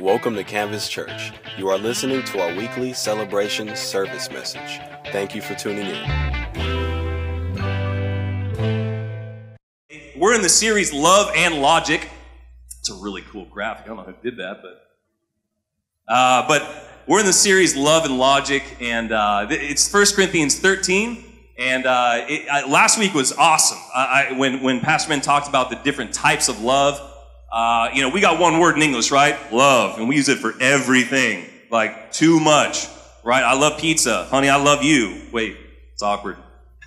Welcome to Canvas Church. You are listening to our weekly celebration service message. Thank you for tuning in. We're in the series Love and Logic. It's a really cool graphic. I don't know who did that, but uh, but we're in the series Love and Logic, and uh, it's 1 Corinthians 13. And uh, it, I, last week was awesome. I, I, when when Pastor Ben talked about the different types of love, uh, you know, we got one word in English, right? Love, and we use it for everything. Like too much, right? I love pizza, honey. I love you. Wait, it's awkward.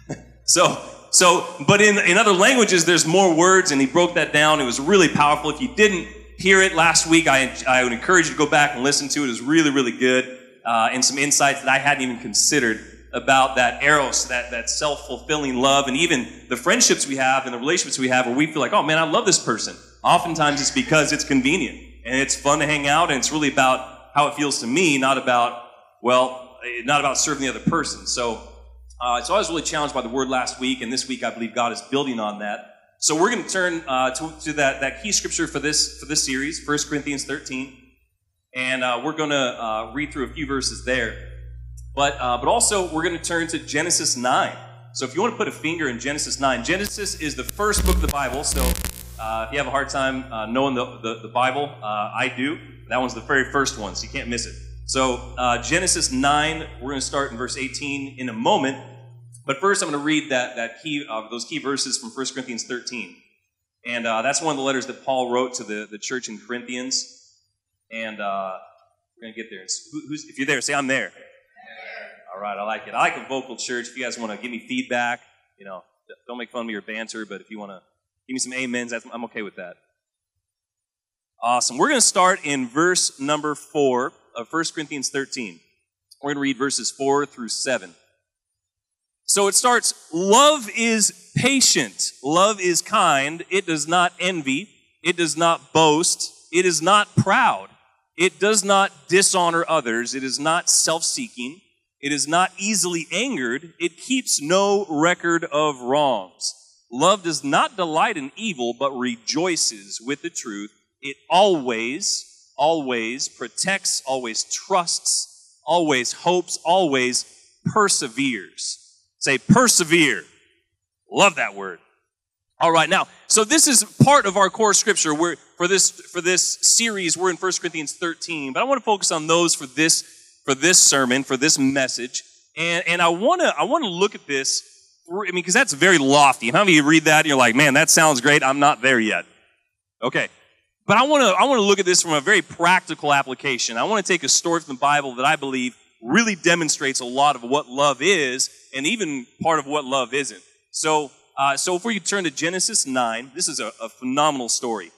so, so, but in in other languages, there's more words, and he broke that down. It was really powerful. If you didn't hear it last week, I I would encourage you to go back and listen to it. It was really really good, uh, and some insights that I hadn't even considered about that eros, that, that self fulfilling love, and even the friendships we have and the relationships we have where we feel like, oh man, I love this person. Oftentimes it's because it's convenient and it's fun to hang out and it's really about how it feels to me, not about, well, not about serving the other person. So, uh, so I was really challenged by the word last week, and this week I believe God is building on that. So we're going to turn uh, to, to that, that key scripture for this for this series, 1 Corinthians 13, and uh, we're going to uh, read through a few verses there. But uh, but also we're going to turn to Genesis 9. So if you want to put a finger in Genesis 9, Genesis is the first book of the Bible. So uh, if you have a hard time uh, knowing the, the, the Bible, uh, I do. That one's the very first one, so you can't miss it. So, uh, Genesis 9, we're going to start in verse 18 in a moment. But first, I'm going to read that, that key, uh, those key verses from 1 Corinthians 13. And uh, that's one of the letters that Paul wrote to the, the church in Corinthians. And we're going to get there. If you're there, say, I'm there. All right, I like it. I like a vocal church. If you guys want to give me feedback, you know, don't make fun of me or banter, but if you want to Give me some amens. I'm okay with that. Awesome. We're going to start in verse number 4 of 1 Corinthians 13. We're going to read verses 4 through 7. So it starts Love is patient, love is kind, it does not envy, it does not boast, it is not proud, it does not dishonor others, it is not self seeking, it is not easily angered, it keeps no record of wrongs. Love does not delight in evil, but rejoices with the truth. It always, always protects, always trusts, always hopes, always perseveres. Say, persevere. Love that word. All right, now, so this is part of our core scripture. We're, for this for this series, we're in 1 Corinthians 13, but I want to focus on those for this for this sermon, for this message. And, and I want to I want to look at this I mean, because that's very lofty. How many of you read that and you're like, man, that sounds great. I'm not there yet. Okay. But I want to, I want to look at this from a very practical application. I want to take a story from the Bible that I believe really demonstrates a lot of what love is and even part of what love isn't. So, uh, so if we turn to Genesis 9, this is a, a phenomenal story.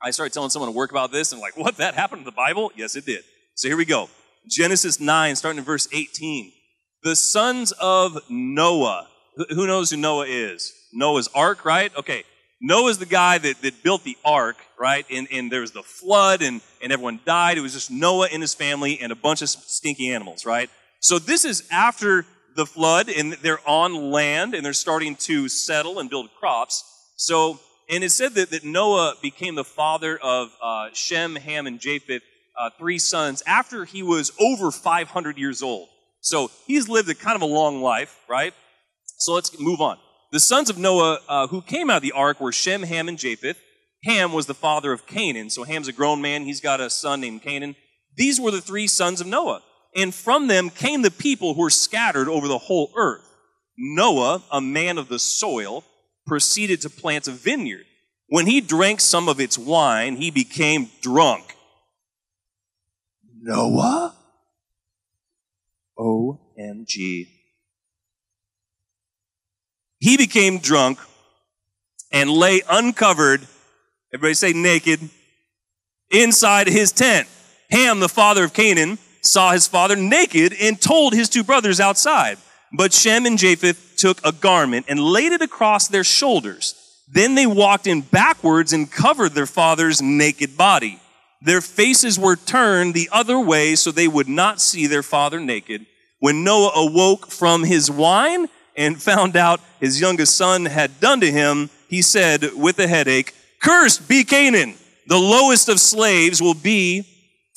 I started telling someone to work about this and like, what, that happened in the Bible? Yes, it did. So here we go. Genesis 9, starting in verse 18. The sons of Noah who knows who Noah is? Noah's ark, right? Okay. Noah's the guy that, that built the ark, right? And, and there was the flood and, and everyone died. It was just Noah and his family and a bunch of stinky animals, right? So this is after the flood and they're on land and they're starting to settle and build crops. So, and it said that, that Noah became the father of uh, Shem, Ham, and Japheth, uh, three sons, after he was over 500 years old. So he's lived a kind of a long life, right? So let's move on. The sons of Noah uh, who came out of the ark were Shem, Ham, and Japheth. Ham was the father of Canaan. So Ham's a grown man. He's got a son named Canaan. These were the three sons of Noah. And from them came the people who were scattered over the whole earth. Noah, a man of the soil, proceeded to plant a vineyard. When he drank some of its wine, he became drunk. Noah? OMG. He became drunk and lay uncovered, everybody say naked, inside his tent. Ham, the father of Canaan, saw his father naked and told his two brothers outside. But Shem and Japheth took a garment and laid it across their shoulders. Then they walked in backwards and covered their father's naked body. Their faces were turned the other way so they would not see their father naked. When Noah awoke from his wine, and found out his youngest son had done to him, he said with a headache, Cursed be Canaan! The lowest of slaves will be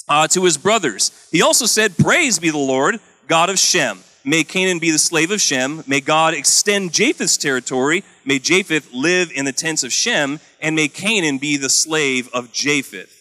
uh, to his brothers. He also said, Praise be the Lord, God of Shem. May Canaan be the slave of Shem. May God extend Japheth's territory. May Japheth live in the tents of Shem. And may Canaan be the slave of Japheth.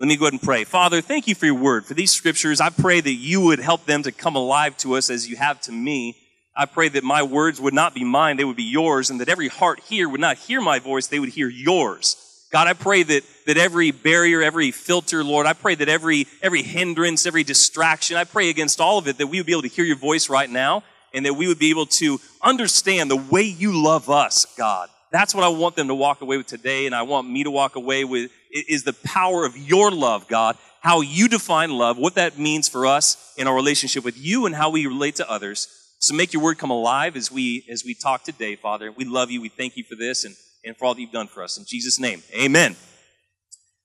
Let me go ahead and pray. Father, thank you for your word, for these scriptures. I pray that you would help them to come alive to us as you have to me. I pray that my words would not be mine, they would be yours, and that every heart here would not hear my voice, they would hear yours. God, I pray that, that every barrier, every filter, Lord, I pray that every, every hindrance, every distraction, I pray against all of it that we would be able to hear your voice right now and that we would be able to understand the way you love us, God. That's what I want them to walk away with today, and I want me to walk away with is the power of your love, God, how you define love, what that means for us in our relationship with you, and how we relate to others. So make your word come alive as we as we talk today, Father. We love you. We thank you for this and, and for all that you've done for us. In Jesus' name, amen.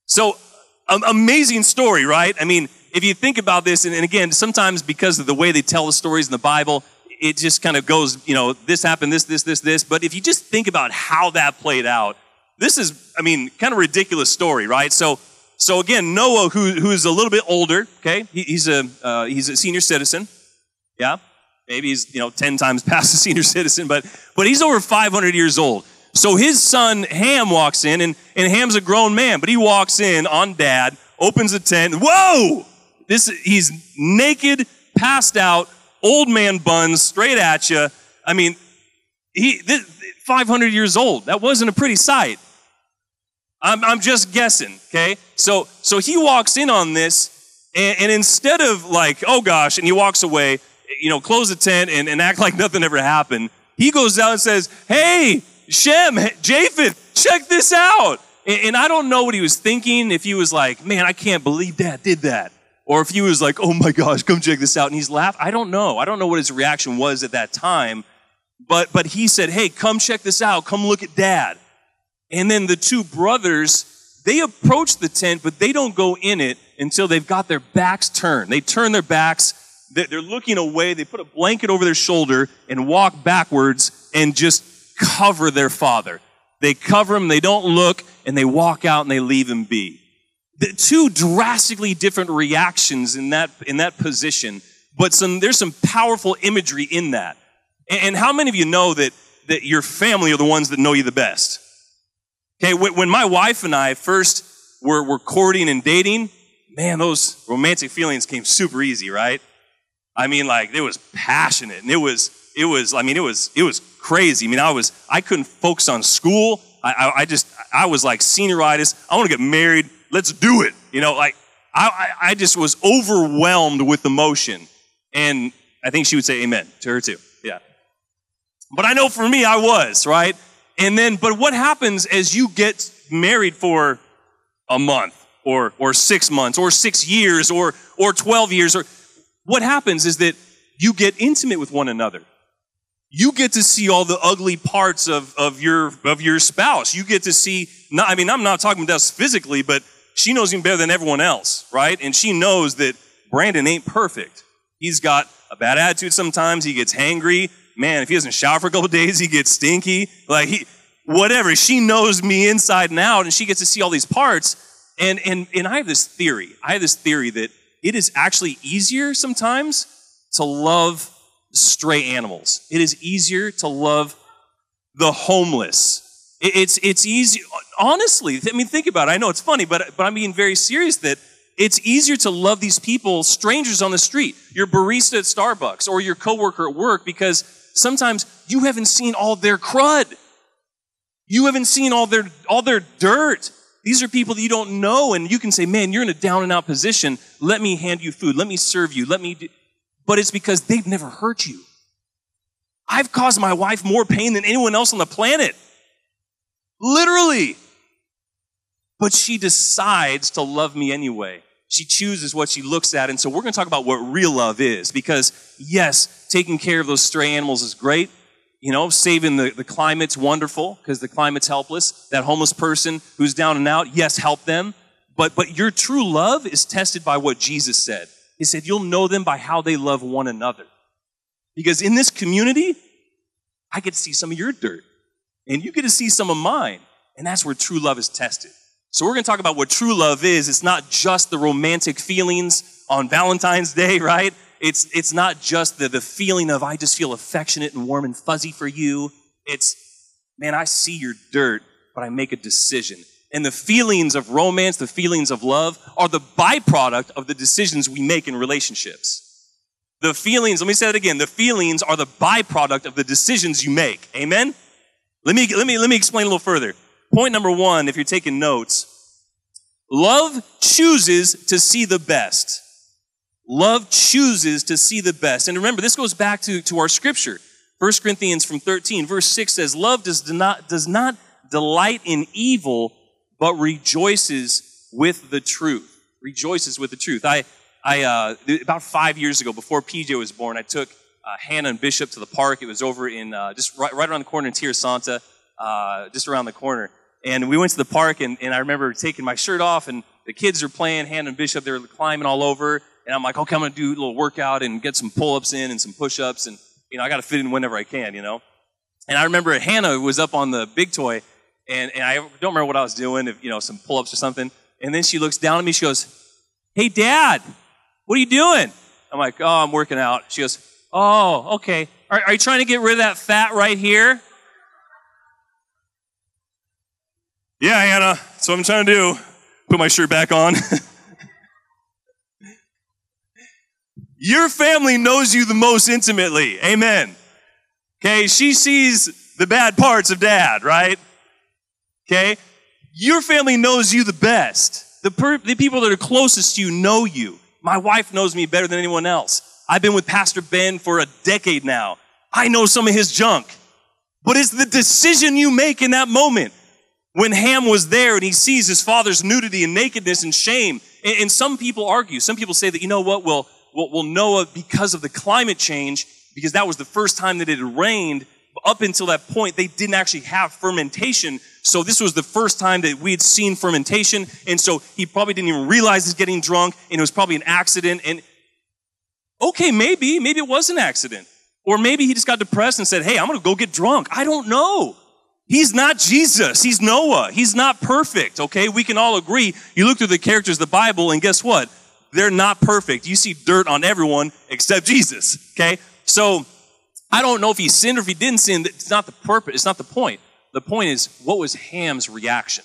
So, um, amazing story, right? I mean, if you think about this, and, and again, sometimes because of the way they tell the stories in the Bible, it just kind of goes, you know, this happened, this, this, this, this. But if you just think about how that played out, this is, I mean, kind of ridiculous story, right? So, so again, Noah, who, who's a little bit older, okay, he, he's a uh, he's a senior citizen, yeah, maybe he's you know ten times past a senior citizen, but but he's over 500 years old. So his son Ham walks in, and and Ham's a grown man, but he walks in on dad, opens the tent, whoa, this he's naked, passed out, old man buns, straight at you. I mean, he this, 500 years old. That wasn't a pretty sight. I'm, I'm just guessing, okay? So, so he walks in on this, and, and, instead of like, oh gosh, and he walks away, you know, close the tent and, and act like nothing ever happened, he goes out and says, hey, Shem, Japheth, check this out. And, and I don't know what he was thinking, if he was like, man, I can't believe dad did that. Or if he was like, oh my gosh, come check this out. And he's laughing. I don't know. I don't know what his reaction was at that time. But, but he said, hey, come check this out. Come look at dad. And then the two brothers, they approach the tent, but they don't go in it until they've got their backs turned. They turn their backs, they're looking away, they put a blanket over their shoulder and walk backwards and just cover their father. They cover him, they don't look, and they walk out and they leave him be. The two drastically different reactions in that, in that position, but some, there's some powerful imagery in that. And how many of you know that, that your family are the ones that know you the best? Okay, when my wife and I first were, were courting and dating, man, those romantic feelings came super easy, right? I mean, like, it was passionate and it was, it was, I mean, it was, it was crazy. I mean, I was, I couldn't focus on school. I, I, I just, I was like senioritis. I want to get married. Let's do it. You know, like, I, I just was overwhelmed with emotion. And I think she would say amen to her too. Yeah. But I know for me, I was, right? And then, but what happens as you get married for a month or, or six months or six years or, or 12 years or what happens is that you get intimate with one another. You get to see all the ugly parts of, of your, of your spouse. You get to see, not, I mean, I'm not talking about us physically, but she knows him better than everyone else, right? And she knows that Brandon ain't perfect. He's got a bad attitude sometimes. He gets hangry man, if he doesn't shower for a couple days, he gets stinky. Like he, whatever. She knows me inside and out, and she gets to see all these parts. And and and I have this theory. I have this theory that it is actually easier sometimes to love stray animals. It is easier to love the homeless. It's it's easy. Honestly, I mean, think about it. I know it's funny, but but I'm being very serious that it's easier to love these people, strangers on the street, your barista at Starbucks or your coworker at work, because sometimes you haven't seen all their crud. You haven't seen all their, all their dirt. These are people that you don't know, and you can say, man, you're in a down and out position. Let me hand you food. Let me serve you. Let me do. But it's because they've never hurt you. I've caused my wife more pain than anyone else on the planet. Literally. But she decides to love me anyway. She chooses what she looks at. And so we're going to talk about what real love is because, yes, taking care of those stray animals is great. You know, saving the, the climate's wonderful because the climate's helpless. That homeless person who's down and out, yes, help them. But, but your true love is tested by what Jesus said. He said, You'll know them by how they love one another. Because in this community, I get to see some of your dirt, and you get to see some of mine. And that's where true love is tested. So we're going to talk about what true love is. It's not just the romantic feelings on Valentine's Day, right? It's, it's not just the, the feeling of, I just feel affectionate and warm and fuzzy for you. It's, man, I see your dirt, but I make a decision. And the feelings of romance, the feelings of love, are the byproduct of the decisions we make in relationships. The feelings, let me say that again, the feelings are the byproduct of the decisions you make. Amen? Let me, let me, let me explain a little further. Point number one, if you're taking notes, love chooses to see the best. Love chooses to see the best. And remember, this goes back to, to our scripture. 1 Corinthians from 13, verse 6 says, Love does not, does not delight in evil, but rejoices with the truth. Rejoices with the truth. I, I uh, about five years ago, before PJ was born, I took uh, Hannah and Bishop to the park. It was over in uh, just right, right, around the corner in Tierrasanta, uh, just around the corner. And we went to the park, and, and I remember taking my shirt off, and the kids were playing. Hannah and Bishop, they were climbing all over. And I'm like, okay, I'm to do a little workout and get some pull ups in and some push ups. And, you know, I got to fit in whenever I can, you know. And I remember Hannah was up on the big toy, and, and I don't remember what I was doing, if, you know, some pull ups or something. And then she looks down at me, she goes, Hey, Dad, what are you doing? I'm like, Oh, I'm working out. She goes, Oh, okay. Are, are you trying to get rid of that fat right here? Yeah, Hannah, that's what I'm trying to do. Put my shirt back on. Your family knows you the most intimately. Amen. Okay, she sees the bad parts of dad, right? Okay? Your family knows you the best. The, per- the people that are closest to you know you. My wife knows me better than anyone else. I've been with Pastor Ben for a decade now. I know some of his junk. But it's the decision you make in that moment. When Ham was there and he sees his father's nudity and nakedness and shame. And, and some people argue, some people say that, you know what, well, well, well, Noah, because of the climate change, because that was the first time that it had rained, up until that point, they didn't actually have fermentation. So this was the first time that we had seen fermentation. And so he probably didn't even realize he's getting drunk and it was probably an accident. And okay, maybe, maybe it was an accident. Or maybe he just got depressed and said, Hey, I'm going to go get drunk. I don't know. He's not Jesus. He's Noah. He's not perfect. Okay. We can all agree. You look through the characters of the Bible and guess what? They're not perfect. You see dirt on everyone except Jesus. Okay. So I don't know if he sinned or if he didn't sin. It's not the purpose. It's not the point. The point is, what was Ham's reaction?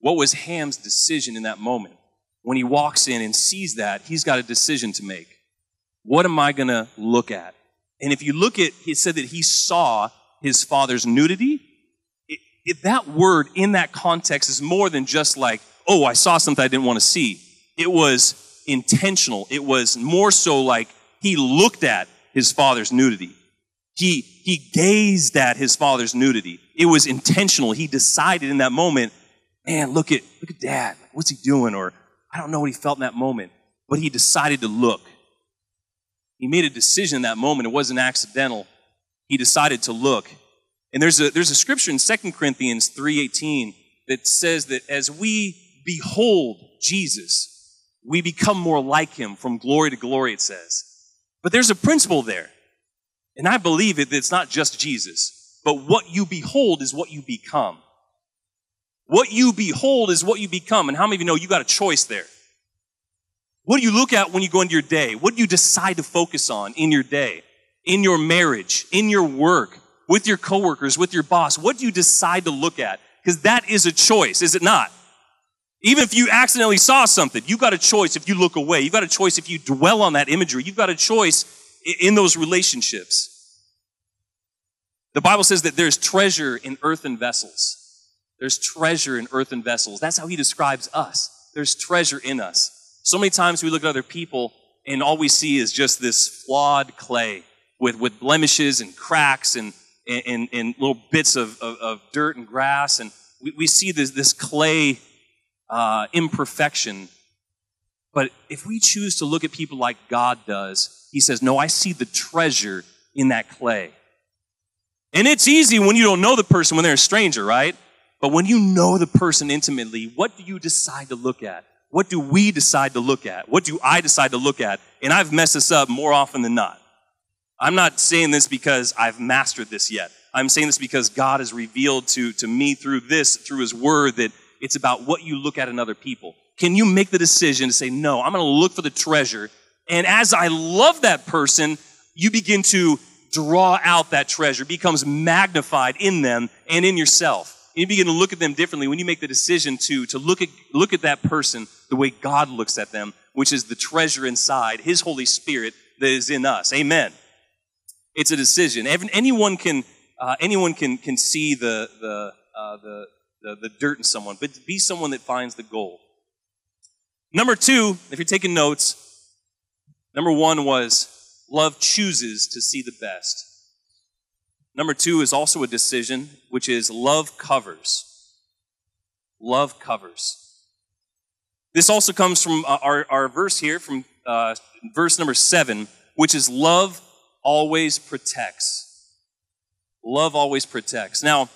What was Ham's decision in that moment? When he walks in and sees that, he's got a decision to make. What am I going to look at? And if you look at, he said that he saw his father's nudity. If that word in that context is more than just like, oh, I saw something I didn't want to see. It was intentional. It was more so like he looked at his father's nudity. He, he gazed at his father's nudity. It was intentional. He decided in that moment, man, look at, look at dad. What's he doing? Or I don't know what he felt in that moment, but he decided to look. He made a decision in that moment. It wasn't accidental. He decided to look. And there's a, there's a scripture in 2 Corinthians 3.18 that says that as we behold Jesus, we become more like him from glory to glory, it says. But there's a principle there. And I believe it, that it's not just Jesus, but what you behold is what you become. What you behold is what you become. And how many of you know you got a choice there? What do you look at when you go into your day? What do you decide to focus on in your day, in your marriage, in your work, with your coworkers, with your boss? What do you decide to look at? Because that is a choice, is it not? Even if you accidentally saw something, you've got a choice if you look away. You've got a choice if you dwell on that imagery. You've got a choice in those relationships. The Bible says that there's treasure in earthen vessels. There's treasure in earthen vessels. That's how he describes us. There's treasure in us. So many times we look at other people and all we see is just this flawed clay with, with blemishes and cracks and, and, and little bits of, of, of dirt and grass. And we, we see this, this clay uh, imperfection. But if we choose to look at people like God does, He says, No, I see the treasure in that clay. And it's easy when you don't know the person, when they're a stranger, right? But when you know the person intimately, what do you decide to look at? What do we decide to look at? What do I decide to look at? And I've messed this up more often than not. I'm not saying this because I've mastered this yet. I'm saying this because God has revealed to, to me through this, through His Word, that it's about what you look at in other people. Can you make the decision to say, no, I'm going to look for the treasure. And as I love that person, you begin to draw out that treasure, it becomes magnified in them and in yourself. And you begin to look at them differently when you make the decision to, to look, at, look at that person the way God looks at them, which is the treasure inside, His Holy Spirit that is in us. Amen. It's a decision. Anyone can, uh, anyone can, can see the, the, uh, the, the, the dirt in someone, but be someone that finds the gold. Number two, if you're taking notes, number one was love chooses to see the best. Number two is also a decision, which is love covers. Love covers. This also comes from uh, our, our verse here, from uh, verse number seven, which is love always protects. Love always protects. Now,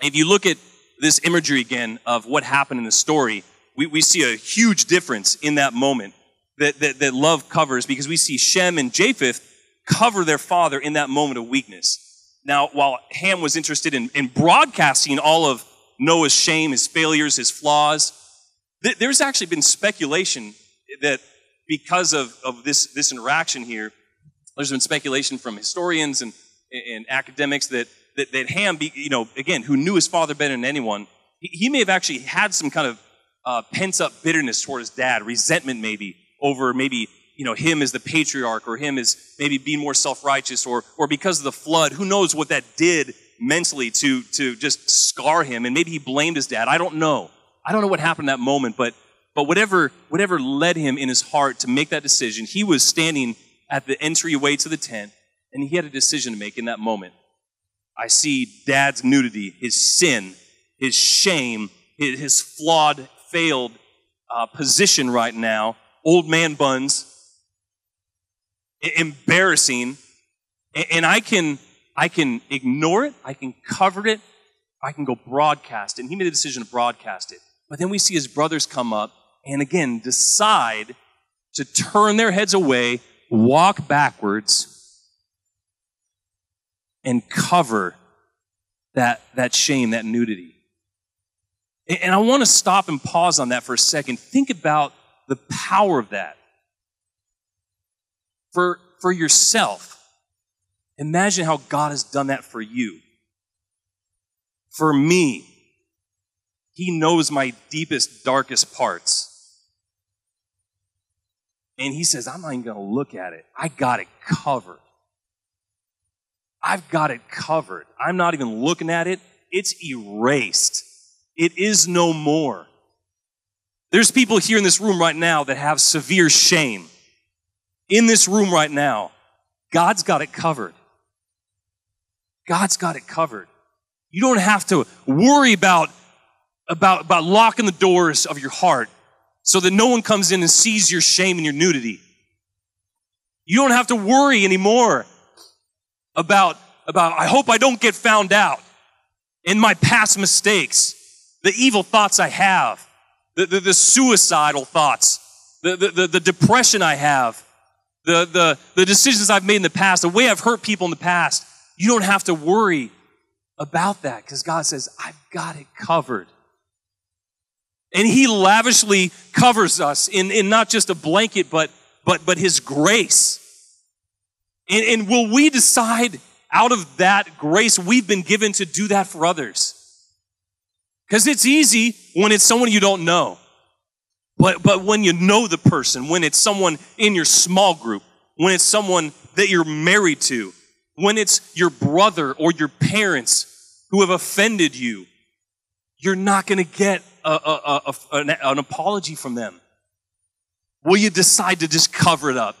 if you look at this imagery again of what happened in the story, we, we see a huge difference in that moment that, that, that love covers because we see Shem and Japheth cover their father in that moment of weakness. Now, while Ham was interested in, in broadcasting all of Noah's shame, his failures, his flaws, th- there's actually been speculation that because of, of this, this interaction here, there's been speculation from historians and, and academics that, that, that Ham, be, you know, again, who knew his father better than anyone, he, he may have actually had some kind of uh, pent up bitterness toward his dad, resentment maybe, over maybe you know him as the patriarch or him as maybe being more self-righteous or or because of the flood who knows what that did mentally to to just scar him and maybe he blamed his dad. I don't know. I don't know what happened in that moment but but whatever whatever led him in his heart to make that decision he was standing at the entryway to the tent and he had a decision to make in that moment i see dad's nudity his sin his shame his, his flawed failed uh, position right now old man buns, embarrassing, and I can I can ignore it, I can cover it, I can go broadcast it. And he made the decision to broadcast it. But then we see his brothers come up and again decide to turn their heads away, walk backwards, and cover that, that shame, that nudity. And I want to stop and pause on that for a second. Think about the power of that. For, for yourself, imagine how God has done that for you. For me, He knows my deepest, darkest parts. And He says, I'm not even going to look at it. I got it covered. I've got it covered. I'm not even looking at it. It's erased. It is no more. There's people here in this room right now that have severe shame. In this room right now, God's got it covered. God's got it covered. You don't have to worry about, about, about locking the doors of your heart so that no one comes in and sees your shame and your nudity. You don't have to worry anymore about, about I hope I don't get found out in my past mistakes, the evil thoughts I have the, the, the suicidal thoughts, the, the, the, depression I have, the, the, the decisions I've made in the past, the way I've hurt people in the past. You don't have to worry about that because God says, I've got it covered. And He lavishly covers us in, in not just a blanket, but, but, but His grace. And, and will we decide out of that grace we've been given to do that for others? Because it's easy when it's someone you don't know. But, but when you know the person, when it's someone in your small group, when it's someone that you're married to, when it's your brother or your parents who have offended you, you're not going to get a, a, a, an, an apology from them. Will you decide to just cover it up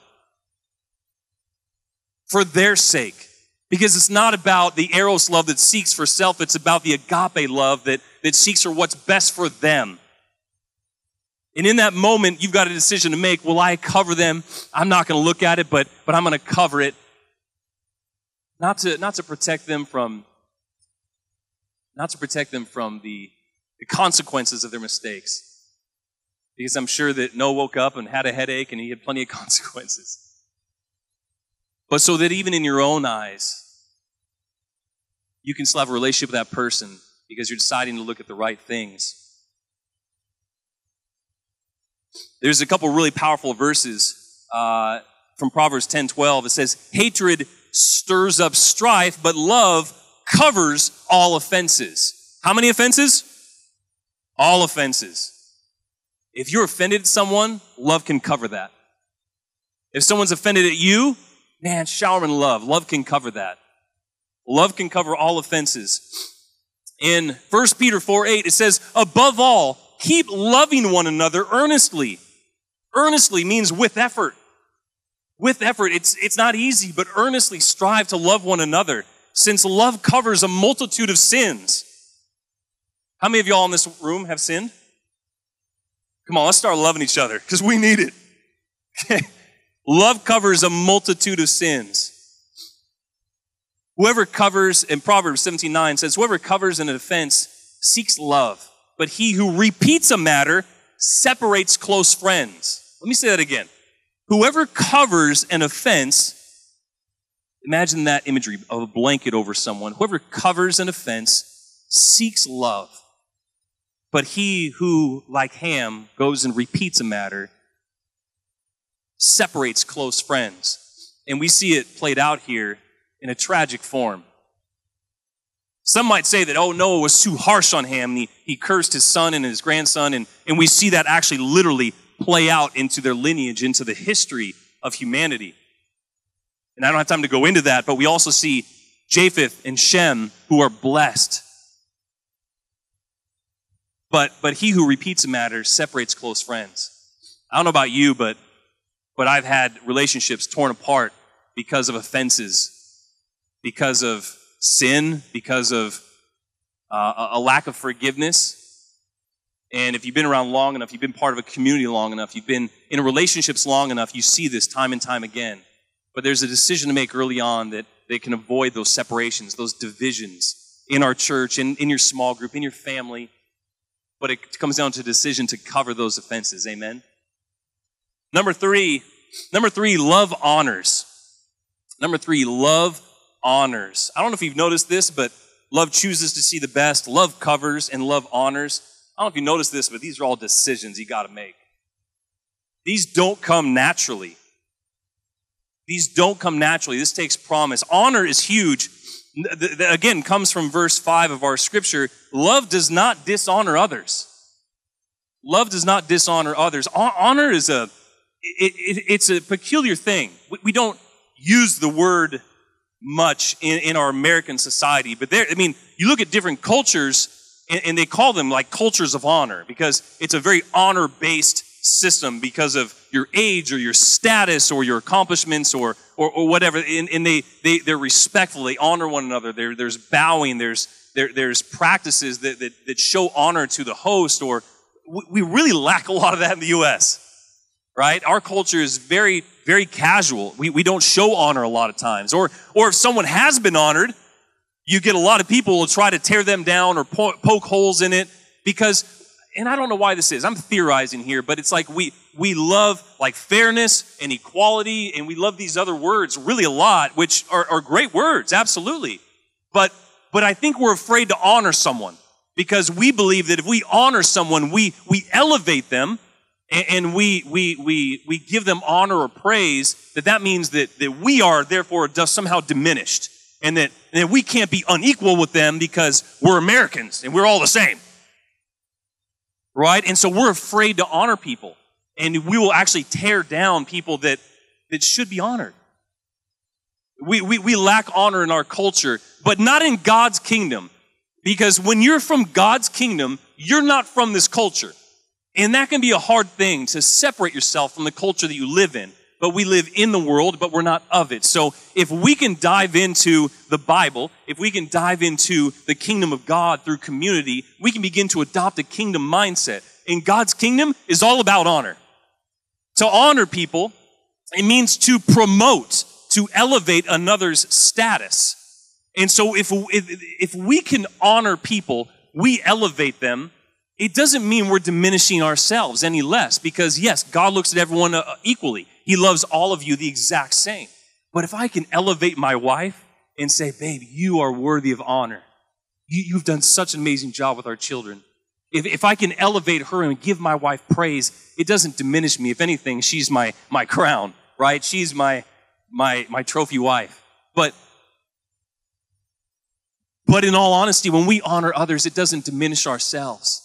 for their sake? Because it's not about the eros love that seeks for self, it's about the agape love that, that seeks for what's best for them. And in that moment, you've got a decision to make. Will I cover them? I'm not going to look at it, but, but I'm going to cover it. Not to, not to protect them from, not to protect them from the, the consequences of their mistakes. Because I'm sure that Noah woke up and had a headache and he had plenty of consequences. But so that even in your own eyes, you can still have a relationship with that person because you're deciding to look at the right things. There's a couple really powerful verses uh, from Proverbs 10 12. It says, Hatred stirs up strife, but love covers all offenses. How many offenses? All offenses. If you're offended at someone, love can cover that. If someone's offended at you, man, shower in love. Love can cover that. Love can cover all offenses. In 1 Peter 4 8, it says, above all, keep loving one another earnestly. Earnestly means with effort. With effort. It's, it's not easy, but earnestly strive to love one another, since love covers a multitude of sins. How many of y'all in this room have sinned? Come on, let's start loving each other, because we need it. Okay. Love covers a multitude of sins. Whoever covers, in Proverbs 17 9 says, Whoever covers an offense seeks love, but he who repeats a matter separates close friends. Let me say that again. Whoever covers an offense, imagine that imagery of a blanket over someone. Whoever covers an offense seeks love. But he who, like Ham, goes and repeats a matter separates close friends. And we see it played out here in a tragic form. Some might say that, oh, Noah was too harsh on Ham. He, he cursed his son and his grandson. And, and we see that actually literally play out into their lineage, into the history of humanity. And I don't have time to go into that, but we also see Japheth and Shem who are blessed. But, but he who repeats a matter separates close friends. I don't know about you, but, but I've had relationships torn apart because of offenses, because of sin, because of uh, a lack of forgiveness. And if you've been around long enough, you've been part of a community long enough, you've been in relationships long enough, you see this time and time again. But there's a decision to make early on that they can avoid those separations, those divisions in our church, in, in your small group, in your family. But it comes down to a decision to cover those offenses. Amen. Number three, number three, love honors. Number three, love honors. I don't know if you've noticed this, but love chooses to see the best, love covers, and love honors. I don't know if you noticed this, but these are all decisions you got to make. These don't come naturally. These don't come naturally. This takes promise. Honor is huge. Again, comes from verse 5 of our scripture. Love does not dishonor others. Love does not dishonor others. Honor is a, it, it, it's a peculiar thing. We don't use the word much in, in our American society. But there, I mean, you look at different cultures and, and they call them like cultures of honor because it's a very honor based system because of your age or your status or your accomplishments or, or, or whatever. And, and, they, they, they're respectful. They honor one another. There, there's bowing. There's, there, there's practices that, that, that show honor to the host or we really lack a lot of that in the U.S., right? Our culture is very very casual. We, we don't show honor a lot of times. Or, or if someone has been honored, you get a lot of people will try to tear them down or po- poke holes in it because, and I don't know why this is. I'm theorizing here, but it's like we, we love like fairness and equality and we love these other words really a lot, which are, are great words, absolutely. But, but I think we're afraid to honor someone because we believe that if we honor someone, we, we elevate them and we, we, we, we give them honor or praise, that that means that, that we are therefore somehow diminished and that, and that we can't be unequal with them because we're Americans and we're all the same. Right? And so we're afraid to honor people and we will actually tear down people that, that should be honored. We, we, we lack honor in our culture, but not in God's kingdom. Because when you're from God's kingdom, you're not from this culture. And that can be a hard thing to separate yourself from the culture that you live in. But we live in the world, but we're not of it. So if we can dive into the Bible, if we can dive into the kingdom of God through community, we can begin to adopt a kingdom mindset. And God's kingdom is all about honor. To honor people, it means to promote, to elevate another's status. And so if, if, if we can honor people, we elevate them it doesn't mean we're diminishing ourselves any less because, yes, God looks at everyone uh, equally. He loves all of you the exact same. But if I can elevate my wife and say, babe, you are worthy of honor. You, have done such an amazing job with our children. If, if I can elevate her and give my wife praise, it doesn't diminish me. If anything, she's my, my crown, right? She's my, my, my trophy wife. But, but in all honesty, when we honor others, it doesn't diminish ourselves.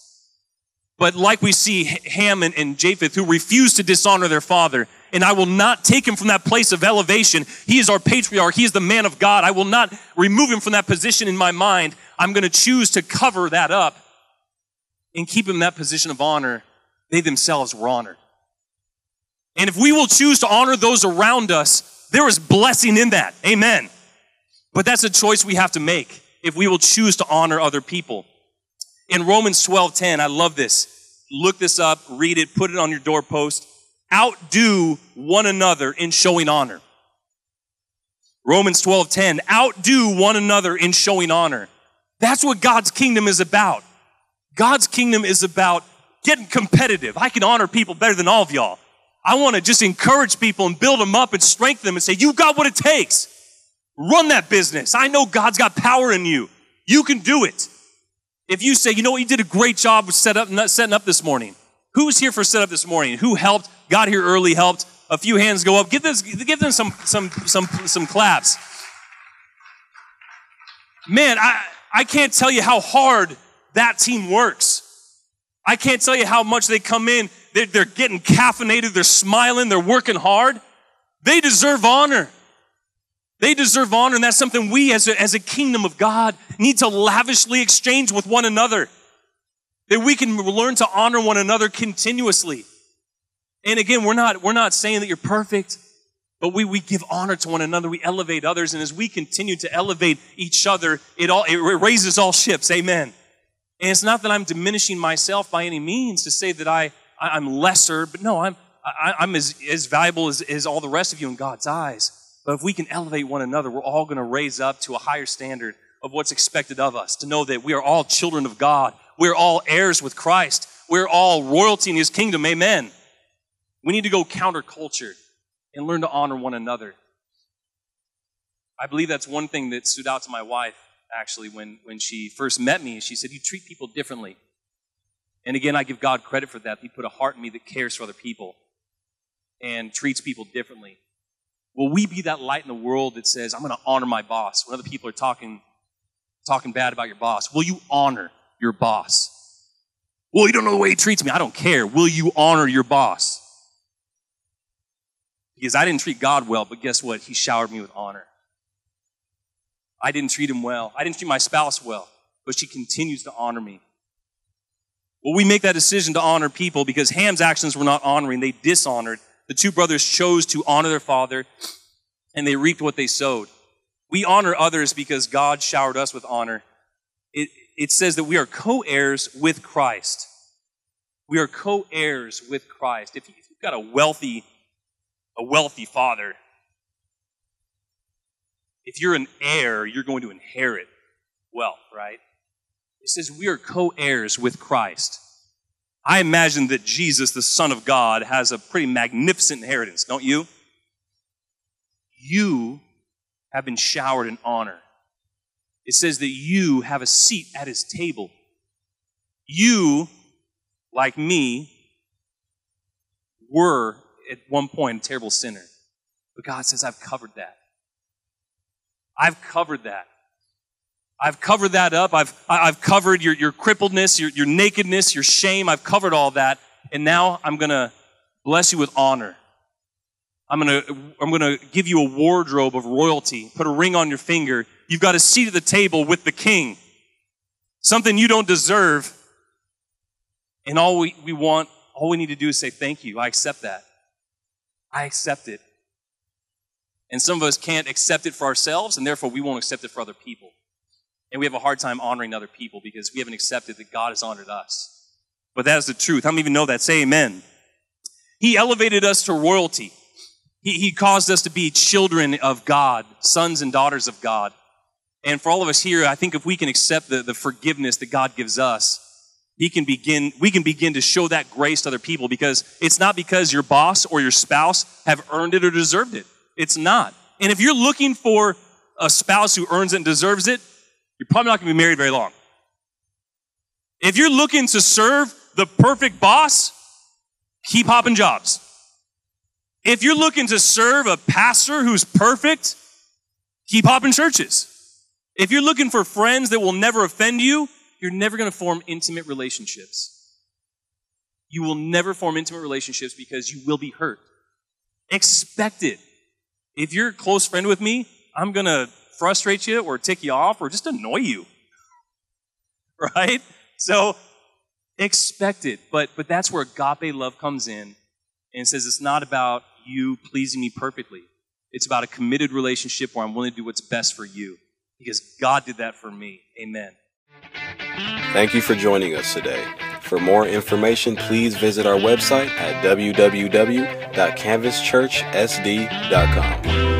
But like we see Ham and, and Japheth who refuse to dishonor their father, and I will not take him from that place of elevation. He is our patriarch. He is the man of God. I will not remove him from that position in my mind. I'm going to choose to cover that up and keep him in that position of honor. They themselves were honored. And if we will choose to honor those around us, there is blessing in that. Amen. But that's a choice we have to make if we will choose to honor other people. In Romans 12:10, I love this. Look this up, read it, put it on your doorpost. Outdo one another in showing honor. Romans 12:10, outdo one another in showing honor. That's what God's kingdom is about. God's kingdom is about getting competitive. I can honor people better than all of y'all. I want to just encourage people and build them up and strengthen them and say, You got what it takes. Run that business. I know God's got power in you. You can do it. If you say, You know what, you did a great job with set up, setting up this morning. Who's here for setup this morning? Who helped? Got here early, helped. A few hands go up. Give, give them some, some, some, some claps. Man, I, I can't tell you how hard that team works. I can't tell you how much they come in. They're, they're getting caffeinated. They're smiling. They're working hard. They deserve honor. They deserve honor, and that's something we as a, as a kingdom of God need to lavishly exchange with one another. That we can learn to honor one another continuously. And again, we're not, we're not saying that you're perfect, but we, we give honor to one another. We elevate others. And as we continue to elevate each other, it all, it raises all ships. Amen. And it's not that I'm diminishing myself by any means to say that I, I am lesser, but no, I'm, I, I'm as, as valuable as, as all the rest of you in God's eyes. But if we can elevate one another, we're all going to raise up to a higher standard of what's expected of us. To know that we are all children of God. We're all heirs with Christ. We're all royalty in His kingdom. Amen. We need to go counterculture and learn to honor one another. I believe that's one thing that stood out to my wife actually, when, when she first met me. She said, You treat people differently. And again, I give God credit for that. He put a heart in me that cares for other people and treats people differently. Will we be that light in the world that says, I'm going to honor my boss when other people are talking, talking bad about your boss? Will you honor your boss? Well, you don't know the way he treats me. I don't care. Will you honor your boss? Because I didn't treat God well, but guess what? He showered me with honor. I didn't treat him well. I didn't treat my spouse well, but she continues to honor me. Well, we make that decision to honor people because Ham's actions were not honoring, they dishonored. The two brothers chose to honor their father, and they reaped what they sowed. We honor others because God showered us with honor. It, it says that we are co heirs with Christ. We are co heirs with Christ. If you've got a wealthy, a wealthy father, if you're an heir, you're going to inherit wealth, right? It says we are co heirs with Christ. I imagine that Jesus, the Son of God, has a pretty magnificent inheritance, don't you? You have been showered in honor. It says that you have a seat at his table. You, like me, were at one point a terrible sinner. But God says, I've covered that. I've covered that. I've covered that up. I've, I've covered your, your crippledness, your, your nakedness, your shame. I've covered all that. And now I'm going to bless you with honor. I'm going to, I'm going to give you a wardrobe of royalty, put a ring on your finger. You've got a seat at the table with the king. Something you don't deserve. And all we, we want, all we need to do is say, thank you. I accept that. I accept it. And some of us can't accept it for ourselves, and therefore we won't accept it for other people. And we have a hard time honoring other people because we haven't accepted that God has honored us. But that is the truth. How many even know that? Say amen. He elevated us to royalty. He, he caused us to be children of God, sons and daughters of God. And for all of us here, I think if we can accept the, the forgiveness that God gives us, he can begin, we can begin to show that grace to other people because it's not because your boss or your spouse have earned it or deserved it. It's not. And if you're looking for a spouse who earns it and deserves it, you're probably not going to be married very long. If you're looking to serve the perfect boss, keep hopping jobs. If you're looking to serve a pastor who's perfect, keep hopping churches. If you're looking for friends that will never offend you, you're never going to form intimate relationships. You will never form intimate relationships because you will be hurt. Expect it. If you're a close friend with me, I'm going to frustrate you or tick you off or just annoy you. Right? So expect it. But, but that's where agape love comes in and says it's not about you pleasing me perfectly. It's about a committed relationship where I'm willing to do what's best for you because God did that for me. Amen. Thank you for joining us today. For more information, please visit our website at www.canvaschurchsd.com.